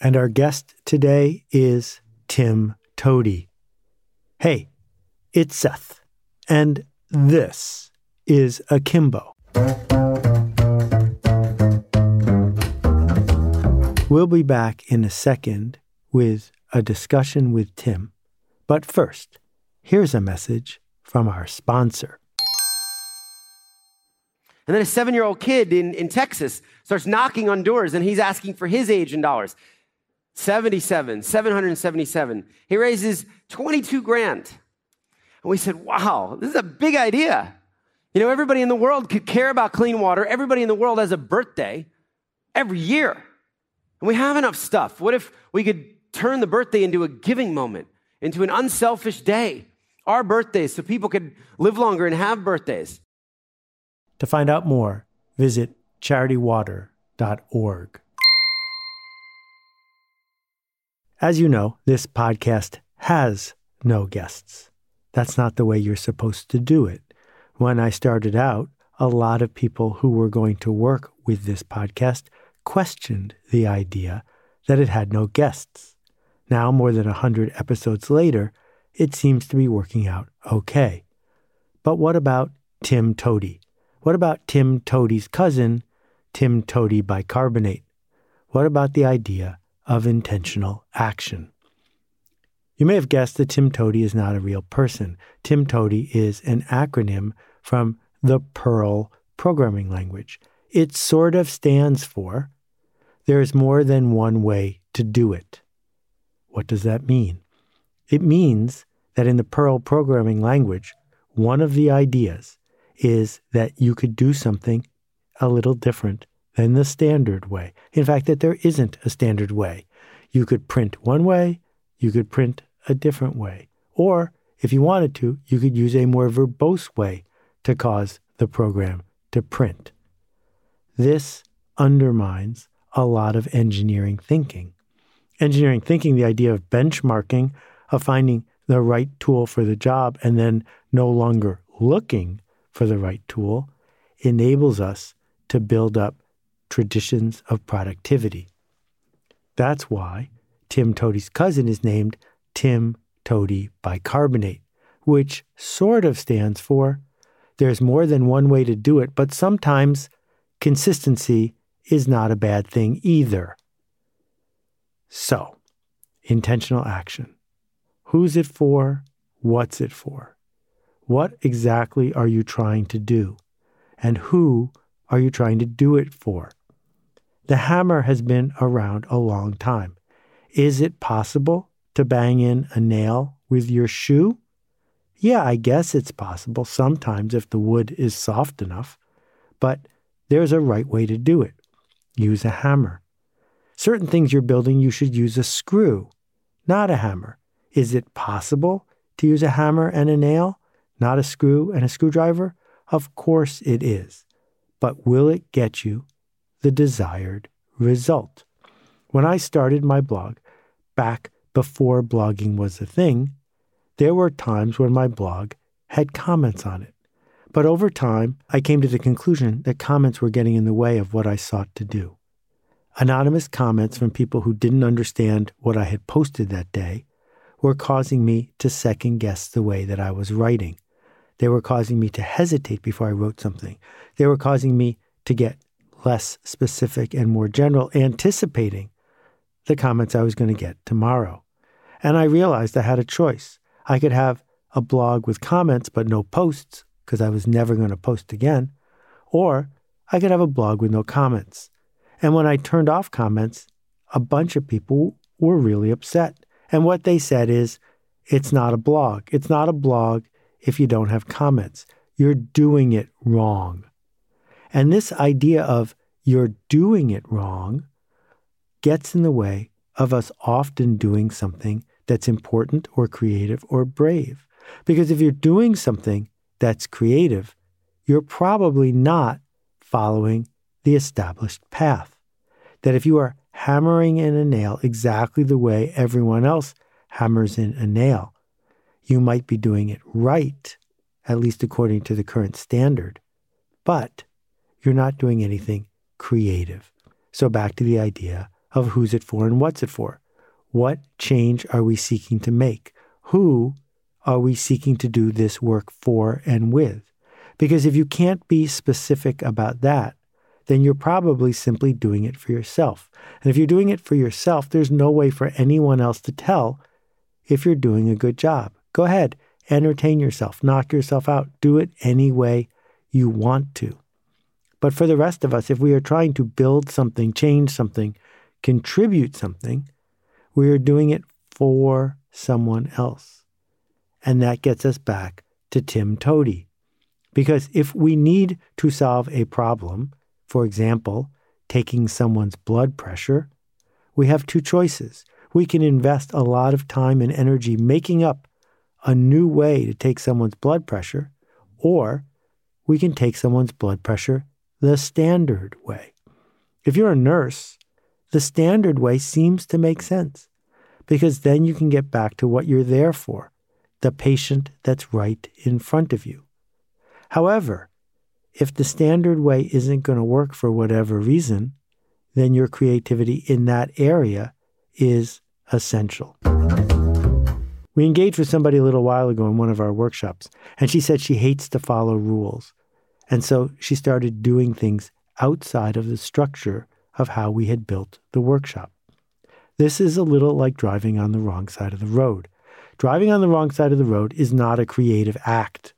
and our guest today is Tim Toady. Hey, it's Seth, and this is Akimbo. We'll be back in a second with a discussion with Tim. But first, here's a message from our sponsor. And then a seven year old kid in, in Texas starts knocking on doors and he's asking for his age in dollars 77, 777. He raises 22 grand. And we said, wow, this is a big idea. You know, everybody in the world could care about clean water. Everybody in the world has a birthday every year. And we have enough stuff. What if we could turn the birthday into a giving moment, into an unselfish day? Our birthdays, so people could live longer and have birthdays. To find out more, visit charitywater.org. As you know, this podcast has no guests. That's not the way you're supposed to do it. When I started out, a lot of people who were going to work with this podcast questioned the idea that it had no guests. Now, more than a 100 episodes later, it seems to be working out okay. But what about Tim Toady? What about Tim Toady's cousin, Tim Toady bicarbonate? What about the idea of intentional action. You may have guessed that Tim Toady is not a real person. Tim Toady is an acronym from the Perl programming language. It sort of stands for there is more than one way to do it. What does that mean? It means that in the Perl programming language, one of the ideas is that you could do something a little different than the standard way. In fact, that there isn't a standard way. You could print one way, you could print a different way. Or, if you wanted to, you could use a more verbose way to cause the program to print. This undermines a lot of engineering thinking. Engineering thinking, the idea of benchmarking, of finding the right tool for the job and then no longer looking for the right tool, enables us to build up traditions of productivity. That's why Tim Toady's cousin is named Tim Toady bicarbonate, which sort of stands for there's more than one way to do it, but sometimes consistency is not a bad thing either. So, intentional action. Who's it for? What's it for? What exactly are you trying to do? And who are you trying to do it for? The hammer has been around a long time. Is it possible to bang in a nail with your shoe? Yeah, I guess it's possible sometimes if the wood is soft enough. But there's a right way to do it. Use a hammer. Certain things you're building, you should use a screw, not a hammer. Is it possible to use a hammer and a nail, not a screw and a screwdriver? Of course it is. But will it get you the desired result. When I started my blog, back before blogging was a thing, there were times when my blog had comments on it. But over time, I came to the conclusion that comments were getting in the way of what I sought to do. Anonymous comments from people who didn't understand what I had posted that day were causing me to second guess the way that I was writing. They were causing me to hesitate before I wrote something. They were causing me to get less specific and more general, anticipating the comments I was going to get tomorrow. And I realized I had a choice. I could have a blog with comments but no posts because I was never going to post again, or I could have a blog with no comments. And when I turned off comments, a bunch of people were really upset. And what they said is, it's not a blog. It's not a blog if you don't have comments. You're doing it wrong. And this idea of you're doing it wrong gets in the way of us often doing something that's important or creative or brave. Because if you're doing something that's creative, you're probably not following the established path. That if you are hammering in a nail exactly the way everyone else hammers in a nail, you might be doing it right, at least according to the current standard. But you're not doing anything creative. So back to the idea of who's it for and what's it for. What change are we seeking to make? Who are we seeking to do this work for and with? Because if you can't be specific about that, then you're probably simply doing it for yourself. And if you're doing it for yourself, there's no way for anyone else to tell if you're doing a good job. Go ahead, entertain yourself, knock yourself out, do it any way you want to. But for the rest of us, if we are trying to build something, change something, contribute something, we are doing it for someone else. And that gets us back to Tim Toady. Because if we need to solve a problem, for example, taking someone's blood pressure, we have two choices. We can invest a lot of time and energy making up a new way to take someone's blood pressure, or we can take someone's blood pressure the standard way. If you're a nurse, the standard way seems to make sense because then you can get back to what you're there for the patient that's right in front of you. However, if the standard way isn't going to work for whatever reason, then your creativity in that area is essential. We engaged with somebody a little while ago in one of our workshops, and she said she hates to follow rules. And so she started doing things outside of the structure of how we had built the workshop. This is a little like driving on the wrong side of the road. Driving on the wrong side of the road is not a creative act.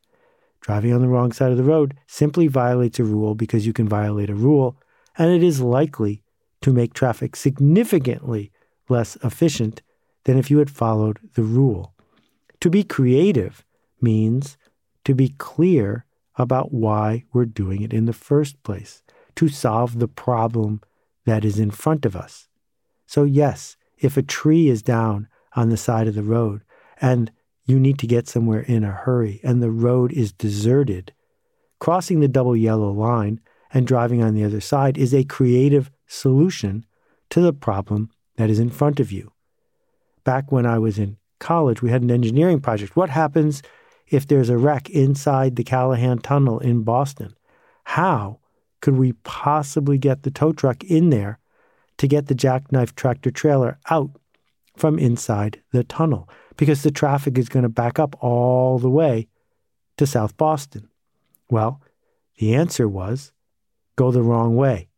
Driving on the wrong side of the road simply violates a rule because you can violate a rule, and it is likely to make traffic significantly less efficient than if you had followed the rule. To be creative means to be clear about why we're doing it in the first place, to solve the problem that is in front of us. So, yes, if a tree is down on the side of the road and you need to get somewhere in a hurry and the road is deserted, crossing the double yellow line and driving on the other side is a creative solution to the problem that is in front of you. Back when I was in college, we had an engineering project. What happens if there's a wreck inside the Callahan Tunnel in Boston? How could we possibly get the tow truck in there to get the jackknife tractor trailer out from inside the tunnel? Because the traffic is going to back up all the way to South Boston. Well, the answer was go the wrong way.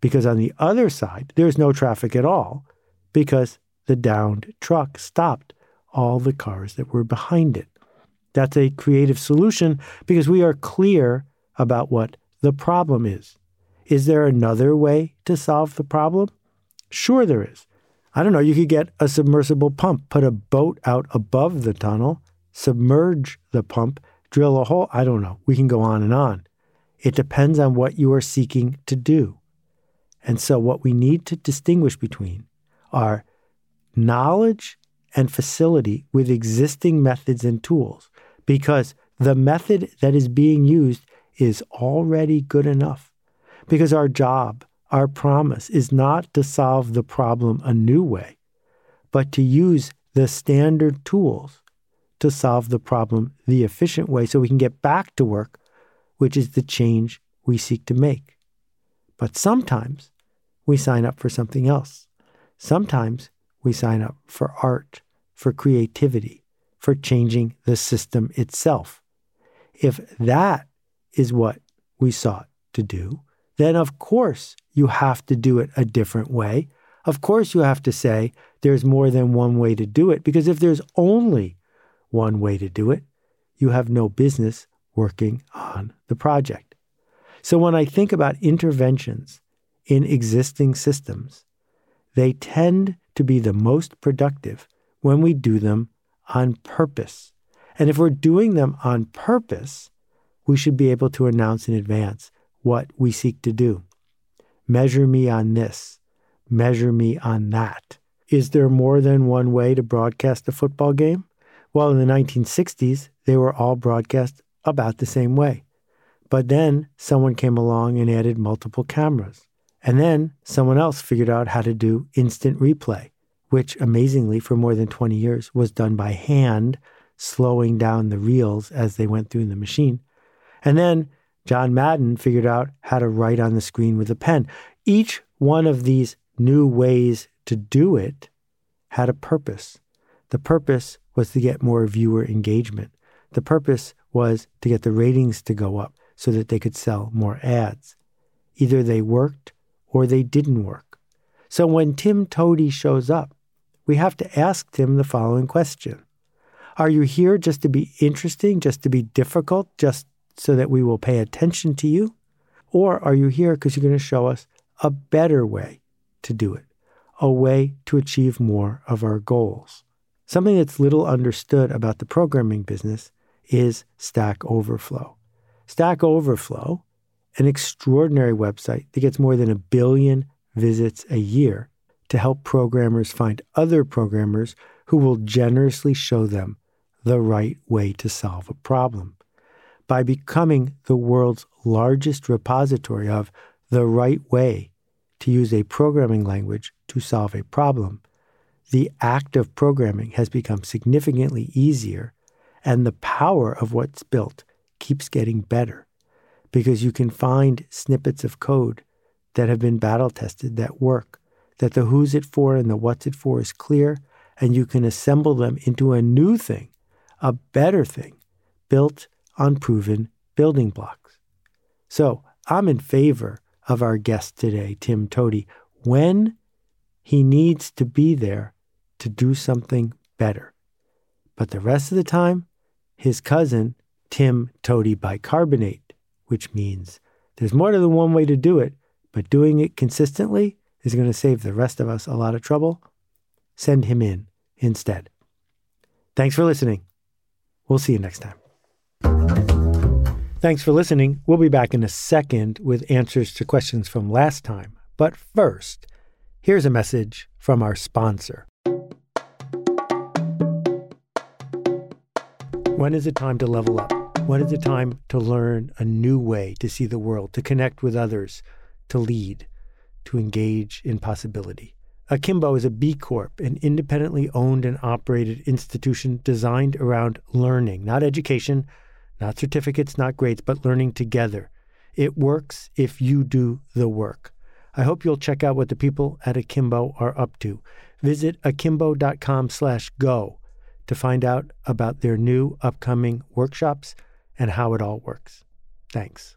Because on the other side, there's no traffic at all because the downed truck stopped all the cars that were behind it. That's a creative solution because we are clear about what the problem is. Is there another way to solve the problem? Sure, there is. I don't know, you could get a submersible pump, put a boat out above the tunnel, submerge the pump, drill a hole. I don't know. We can go on and on. It depends on what you are seeking to do. And so, what we need to distinguish between are knowledge and facility with existing methods and tools, because the method that is being used is already good enough. Because our job, our promise, is not to solve the problem a new way, but to use the standard tools to solve the problem the efficient way so we can get back to work, which is the change we seek to make. But sometimes we sign up for something else. Sometimes we sign up for art, for creativity, for changing the system itself. If that is what we sought to do, then of course you have to do it a different way. Of course you have to say there's more than one way to do it, because if there's only one way to do it, you have no business working on the project. So when I think about interventions in existing systems, they tend to be the most productive when we do them on purpose. And if we're doing them on purpose, we should be able to announce in advance what we seek to do. Measure me on this, measure me on that. Is there more than one way to broadcast a football game? Well, in the 1960s, they were all broadcast about the same way. But then someone came along and added multiple cameras. And then someone else figured out how to do instant replay, which amazingly, for more than 20 years, was done by hand, slowing down the reels as they went through the machine. And then John Madden figured out how to write on the screen with a pen. Each one of these new ways to do it had a purpose. The purpose was to get more viewer engagement. The purpose was to get the ratings to go up so that they could sell more ads. Either they worked or they didn't work. So when Tim Toady shows up, we have to ask Tim the following question Are you here just to be interesting, just to be difficult, just so that we will pay attention to you? Or are you here because you're going to show us a better way to do it, a way to achieve more of our goals? Something that's little understood about the programming business is Stack Overflow. Stack Overflow, an extraordinary website that gets more than a billion visits a year to help programmers find other programmers who will generously show them the right way to solve a problem. By becoming the world's largest repository of the right way to use a programming language to solve a problem, the act of programming has become significantly easier, and the power of what's built keeps getting better because you can find snippets of code that have been battle tested that work, that the who's it for and the what's it for is clear, and you can assemble them into a new thing, a better thing, built on proven building blocks. So I'm in favor of our guest today, Tim Toady, when he needs to be there to do something better. But the rest of the time, his cousin, Tim Toady bicarbonate, which means there's more than one way to do it, but doing it consistently is going to save the rest of us a lot of trouble. Send him in instead. Thanks for listening. We'll see you next time. Thanks for listening. We'll be back in a second with answers to questions from last time. But first, here's a message from our sponsor. When is it time to level up? When is it time to learn a new way to see the world, to connect with others, to lead, to engage in possibility? Akimbo is a B Corp, an independently owned and operated institution designed around learning, not education, not certificates, not grades, but learning together. It works if you do the work. I hope you'll check out what the people at Akimbo are up to. Visit akimbo.com slash go to find out about their new upcoming workshops and how it all works. Thanks.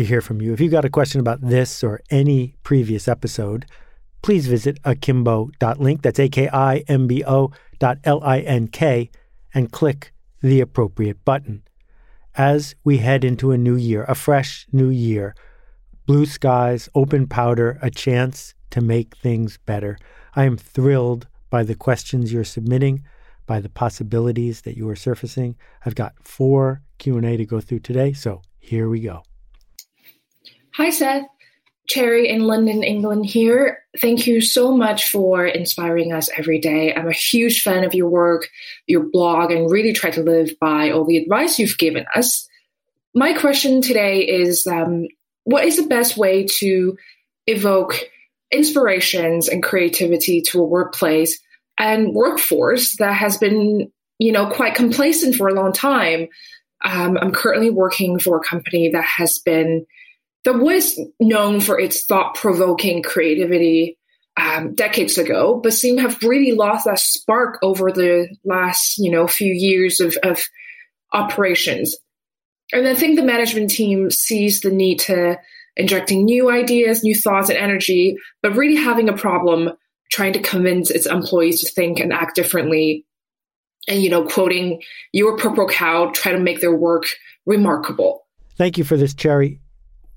to hear from you. If you've got a question about this or any previous episode, please visit akimbo.link. That's A K I M B O dot L I N K and click the appropriate button. As we head into a new year, a fresh new year, blue skies, open powder, a chance to make things better. I am thrilled by the questions you're submitting, by the possibilities that you are surfacing. I've got four Q&A to go through today, so here we go. Hi, Seth. Cherry in London, England here. Thank you so much for inspiring us every day. I'm a huge fan of your work, your blog, and really try to live by all the advice you've given us. My question today is um, what is the best way to evoke inspirations and creativity to a workplace and workforce that has been, you know, quite complacent for a long time? Um, I'm currently working for a company that has been that was known for its thought provoking creativity um, decades ago, but seem to have really lost that spark over the last you know few years of, of operations. And I think the management team sees the need to injecting new ideas, new thoughts, and energy, but really having a problem trying to convince its employees to think and act differently. And you know, quoting your purple cow, try to make their work remarkable. Thank you for this, Cherry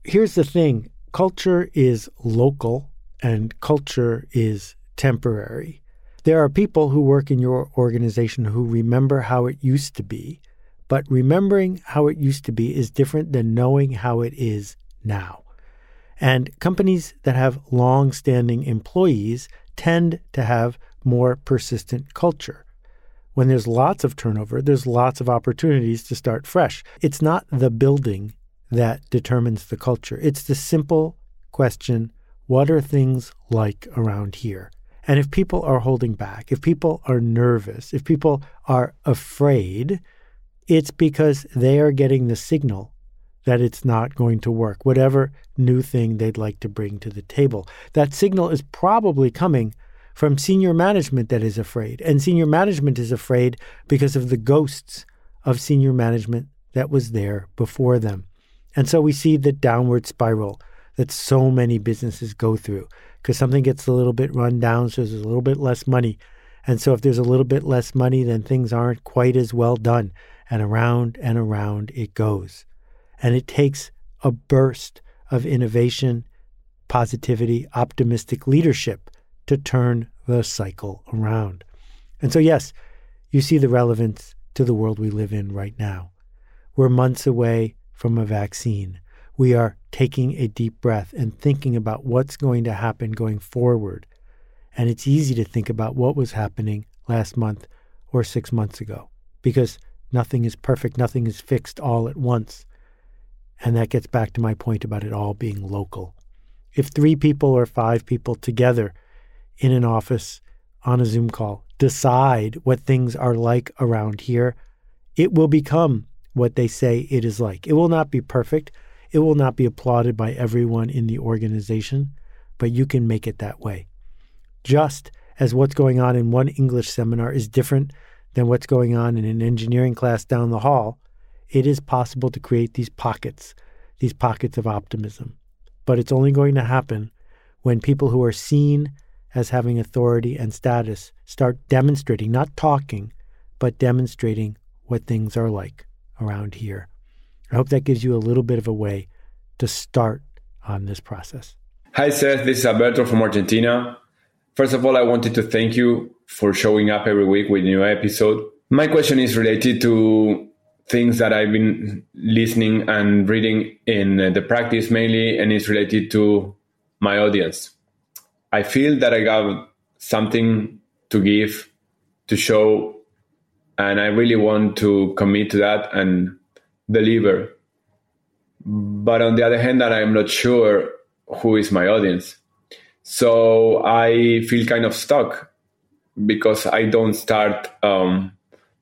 here's the thing culture is local and culture is temporary. There are people who work in your organization who remember how it used to be, but remembering how it used to be is different than knowing how it is now. And companies that have long standing employees tend to have more persistent culture. When there's lots of turnover, there's lots of opportunities to start fresh. It's not the building that determines the culture, it's the simple question what are things like around here? And if people are holding back, if people are nervous, if people are afraid, it's because they are getting the signal that it's not going to work, whatever new thing they'd like to bring to the table. That signal is probably coming from senior management that is afraid. And senior management is afraid because of the ghosts of senior management that was there before them. And so we see the downward spiral that so many businesses go through because something gets a little bit run down, so there's a little bit less money. And so if there's a little bit less money, then things aren't quite as well done. And around and around it goes. And it takes a burst of innovation, positivity, optimistic leadership to turn the cycle around. And so, yes, you see the relevance to the world we live in right now. We're months away from a vaccine. We are taking a deep breath and thinking about what's going to happen going forward. And it's easy to think about what was happening last month or six months ago because nothing is perfect, nothing is fixed all at once. And that gets back to my point about it all being local. If three people or five people together in an office on a Zoom call decide what things are like around here, it will become what they say it is like. It will not be perfect. It will not be applauded by everyone in the organization, but you can make it that way. Just as what's going on in one English seminar is different than what's going on in an engineering class down the hall, it is possible to create these pockets, these pockets of optimism. But it's only going to happen when people who are seen as having authority and status start demonstrating, not talking, but demonstrating what things are like around here. I hope that gives you a little bit of a way to start on this process. Hi, Seth. This is Alberto from Argentina. First of all, I wanted to thank you for showing up every week with a new episode. My question is related to things that I've been listening and reading in the practice mainly, and it's related to my audience. I feel that I got something to give, to show, and I really want to commit to that and deliver. But on the other hand, that I'm not sure who is my audience. So I feel kind of stuck because I don't start um,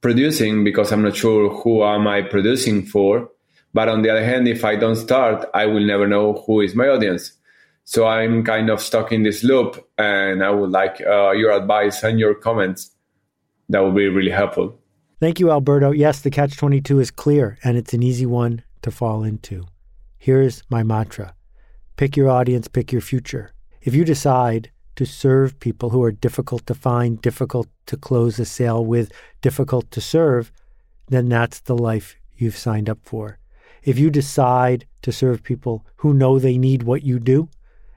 producing because I'm not sure who am I producing for. But on the other hand, if I don't start, I will never know who is my audience. So I'm kind of stuck in this loop, and I would like uh, your advice and your comments. That would be really helpful. Thank you, Alberto. Yes, the catch 22 is clear, and it's an easy one to fall into. Here's my mantra pick your audience, pick your future. If you decide to serve people who are difficult to find, difficult to close a sale with, difficult to serve, then that's the life you've signed up for. If you decide to serve people who know they need what you do,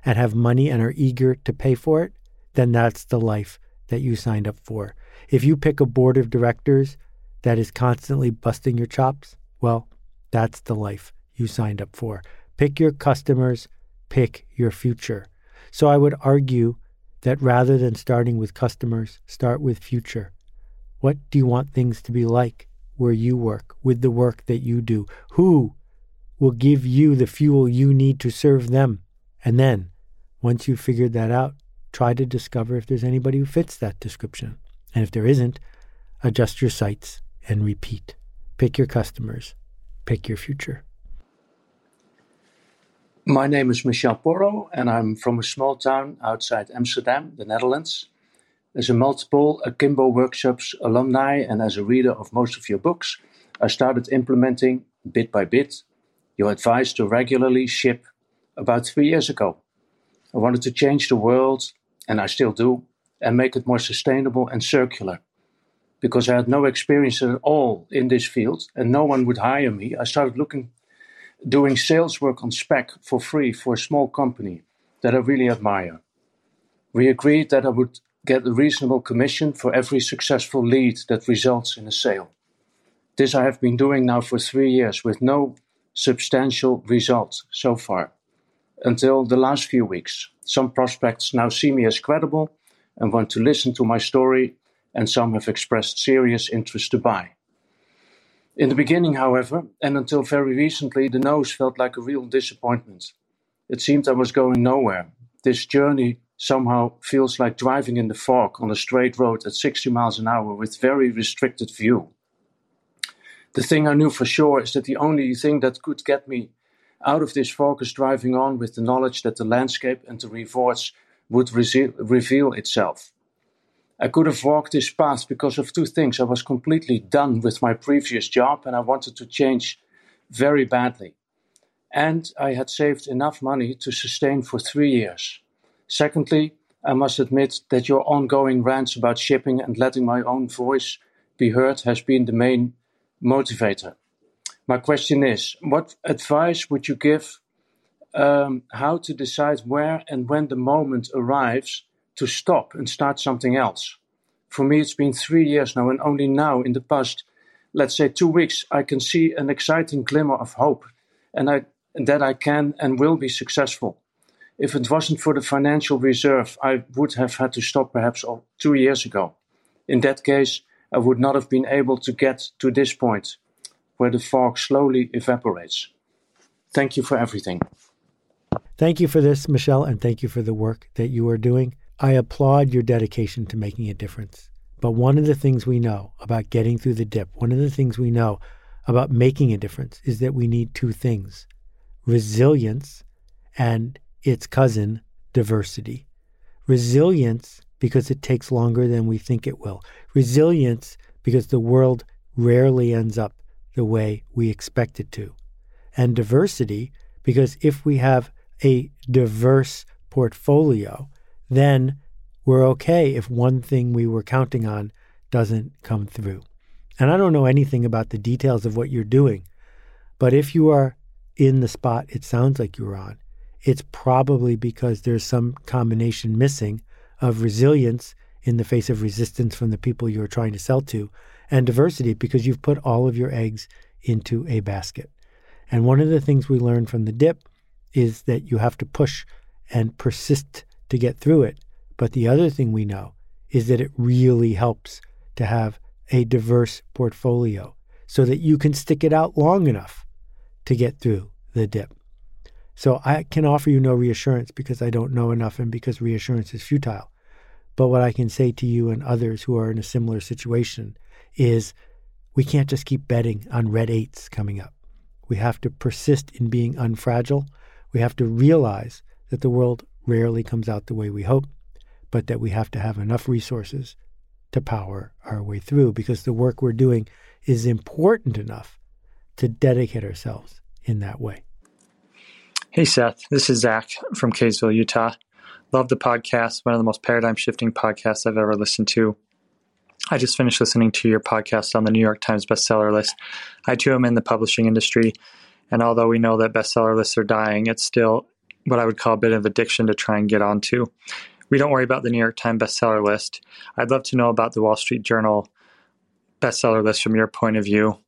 and have money and are eager to pay for it, then that's the life that you signed up for. If you pick a board of directors that is constantly busting your chops, well, that's the life you signed up for. Pick your customers, pick your future. So I would argue that rather than starting with customers, start with future. What do you want things to be like where you work, with the work that you do? Who will give you the fuel you need to serve them? And then once you've figured that out, try to discover if there's anybody who fits that description. And if there isn't, adjust your sights and repeat. Pick your customers, pick your future. My name is Michel Porro, and I'm from a small town outside Amsterdam, the Netherlands. As a multiple Akimbo workshops alumni and as a reader of most of your books, I started implementing bit by bit your advice to regularly ship about three years ago. I wanted to change the world, and I still do, and make it more sustainable and circular. Because I had no experience at all in this field and no one would hire me, I started looking, doing sales work on spec for free for a small company that I really admire. We agreed that I would get a reasonable commission for every successful lead that results in a sale. This I have been doing now for three years with no substantial results so far until the last few weeks. Some prospects now see me as credible, and want to listen to my story, and some have expressed serious interest to buy. In the beginning, however, and until very recently, the nose felt like a real disappointment. It seemed I was going nowhere. This journey somehow feels like driving in the fog on a straight road at 60 miles an hour with very restricted view. The thing I knew for sure is that the only thing that could get me out of this fog is driving on with the knowledge that the landscape and the rewards would reveal itself. I could have walked this path because of two things. I was completely done with my previous job and I wanted to change very badly. And I had saved enough money to sustain for three years. Secondly, I must admit that your ongoing rants about shipping and letting my own voice be heard has been the main motivator. My question is what advice would you give um, how to decide where and when the moment arrives to stop and start something else? For me, it's been three years now, and only now, in the past, let's say two weeks, I can see an exciting glimmer of hope and, I, that I can and will be successful. If it wasn't for the financial reserve, I would have had to stop perhaps two years ago. In that case, I would not have been able to get to this point where the fog slowly evaporates. Thank you for everything. Thank you for this, Michelle, and thank you for the work that you are doing. I applaud your dedication to making a difference. But one of the things we know about getting through the dip, one of the things we know about making a difference is that we need two things resilience and its cousin, diversity. Resilience because it takes longer than we think it will. Resilience because the world rarely ends up the way we expect it to. And diversity because if we have a diverse portfolio, then we're okay if one thing we were counting on doesn't come through. And I don't know anything about the details of what you're doing, but if you are in the spot it sounds like you're on, it's probably because there's some combination missing of resilience in the face of resistance from the people you're trying to sell to and diversity because you've put all of your eggs into a basket. And one of the things we learned from the dip is that you have to push and persist to get through it. But the other thing we know is that it really helps to have a diverse portfolio so that you can stick it out long enough to get through the dip. So I can offer you no reassurance because I don't know enough and because reassurance is futile. But what I can say to you and others who are in a similar situation is we can't just keep betting on red eights coming up. We have to persist in being unfragile. We have to realize that the world rarely comes out the way we hope, but that we have to have enough resources to power our way through because the work we're doing is important enough to dedicate ourselves in that way. Hey, Seth. This is Zach from Kaysville, Utah. Love the podcast, one of the most paradigm shifting podcasts I've ever listened to. I just finished listening to your podcast on the New York Times bestseller list. I too am in the publishing industry, and although we know that bestseller lists are dying, it's still what I would call a bit of addiction to try and get onto. We don't worry about the New York Times bestseller list. I'd love to know about the Wall Street Journal bestseller list from your point of view.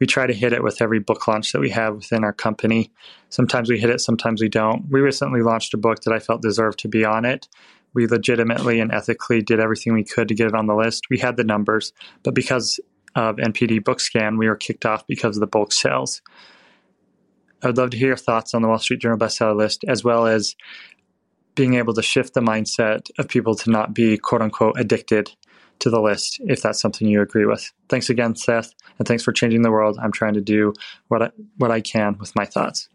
We try to hit it with every book launch that we have within our company. Sometimes we hit it, sometimes we don't. We recently launched a book that I felt deserved to be on it. We legitimately and ethically did everything we could to get it on the list. We had the numbers, but because of NPD BookScan, we were kicked off because of the bulk sales. I would love to hear your thoughts on the Wall Street Journal bestseller list, as well as being able to shift the mindset of people to not be quote unquote addicted to the list if that's something you agree with. Thanks again, Seth, and thanks for changing the world. I'm trying to do what I, what I can with my thoughts.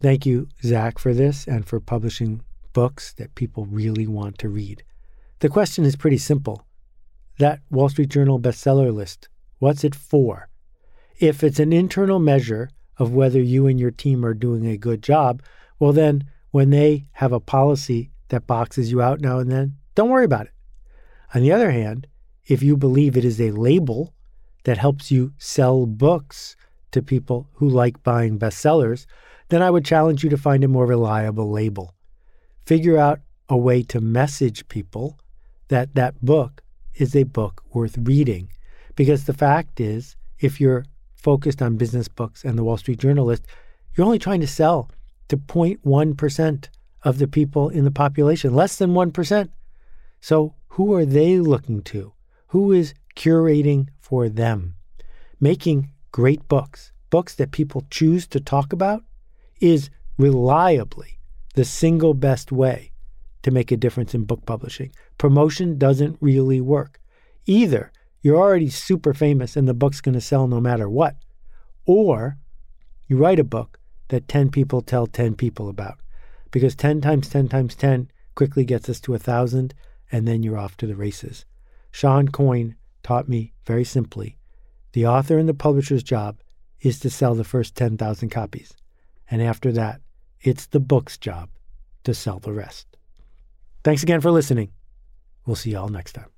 Thank you, Zach, for this and for publishing books that people really want to read. The question is pretty simple. That Wall Street Journal bestseller list, what's it for? If it's an internal measure of whether you and your team are doing a good job, well, then when they have a policy that boxes you out now and then, don't worry about it. On the other hand, if you believe it is a label that helps you sell books to people who like buying bestsellers, then I would challenge you to find a more reliable label. Figure out a way to message people that that book is a book worth reading. Because the fact is, if you're focused on business books and the Wall Street Journal list, you're only trying to sell to 0.1% of the people in the population, less than 1%. So, who are they looking to? Who is curating for them? Making great books, books that people choose to talk about, is reliably the single best way to make a difference in book publishing. Promotion doesn't really work. Either you're already super famous and the book's going to sell no matter what, or you write a book that 10 people tell 10 people about. Because 10 times 10 times 10 quickly gets us to a 1,000, and then you're off to the races. Shawn Coyne taught me very simply the author and the publisher's job is to sell the first 10,000 copies. And after that, it's the book's job to sell the rest. Thanks again for listening. We'll see you all next time.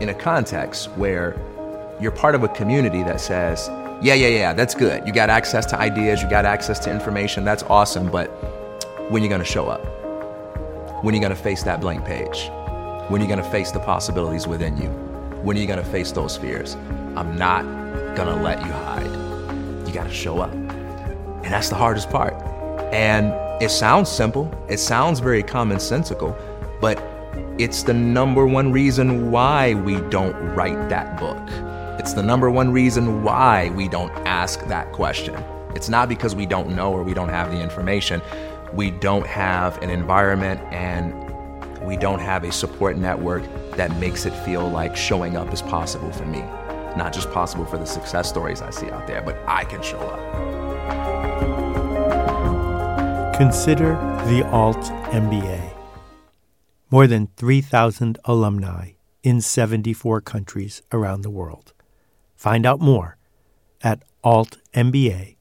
in a context where you're part of a community that says, yeah, yeah, yeah, that's good. You got access to ideas, you got access to information, that's awesome, but when are you to show up? When are you to face that blank page? When are you to face the possibilities within you? When are you to face those fears? I'm not to let you hide. You got to show up. And that's the hardest part. And it sounds simple, it sounds very commonsensical, but it's the number one reason why we don't write that book. It's the number one reason why we don't ask that question. It's not because we don't know or we don't have the information. We don't have an environment and we don't have a support network that makes it feel like showing up is possible for me. Not just possible for the success stories I see out there, but I can show up. Consider the Alt MBA. More than 3,000 alumni in 74 countries around the world. Find out more at altmba.com.